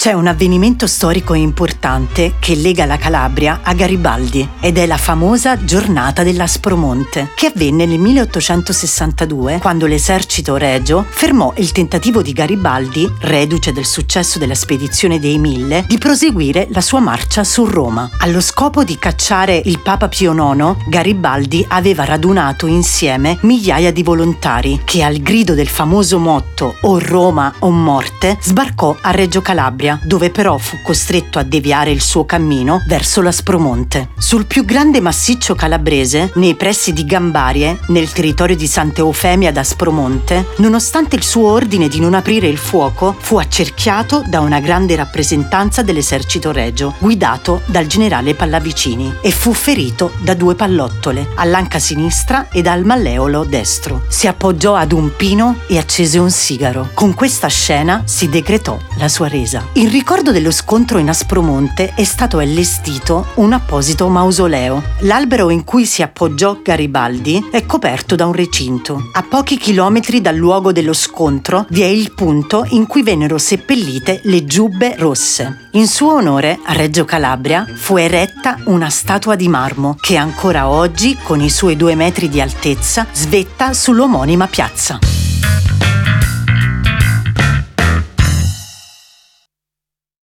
C'è un avvenimento storico importante che lega la Calabria a Garibaldi ed è la famosa giornata dell'Aspromonte, che avvenne nel 1862 quando l'esercito regio fermò il tentativo di Garibaldi, reduce del successo della spedizione dei Mille, di proseguire la sua marcia su Roma. Allo scopo di cacciare il Papa Pio IX, Garibaldi aveva radunato insieme migliaia di volontari che al grido del famoso motto o Roma o morte sbarcò a Reggio Calabria Calabria, dove però fu costretto a deviare il suo cammino verso l'Aspromonte. Sul più grande massiccio calabrese, nei pressi di Gambarie, nel territorio di Santa Eufemia d'Aspromonte, nonostante il suo ordine di non aprire il fuoco, fu accerchiato da una grande rappresentanza dell'esercito regio, guidato dal generale Pallavicini, e fu ferito da due pallottole, all'anca sinistra ed al malleolo destro. Si appoggiò ad un pino e accese un sigaro. Con questa scena si decretò la sua resa. In ricordo dello scontro in Aspromonte è stato allestito un apposito mausoleo. L'albero in cui si appoggiò Garibaldi è coperto da un recinto. A pochi chilometri dal luogo dello scontro vi è il punto in cui vennero seppellite le giubbe rosse. In suo onore, a Reggio Calabria, fu eretta una statua di marmo che ancora oggi, con i suoi due metri di altezza, svetta sull'omonima piazza.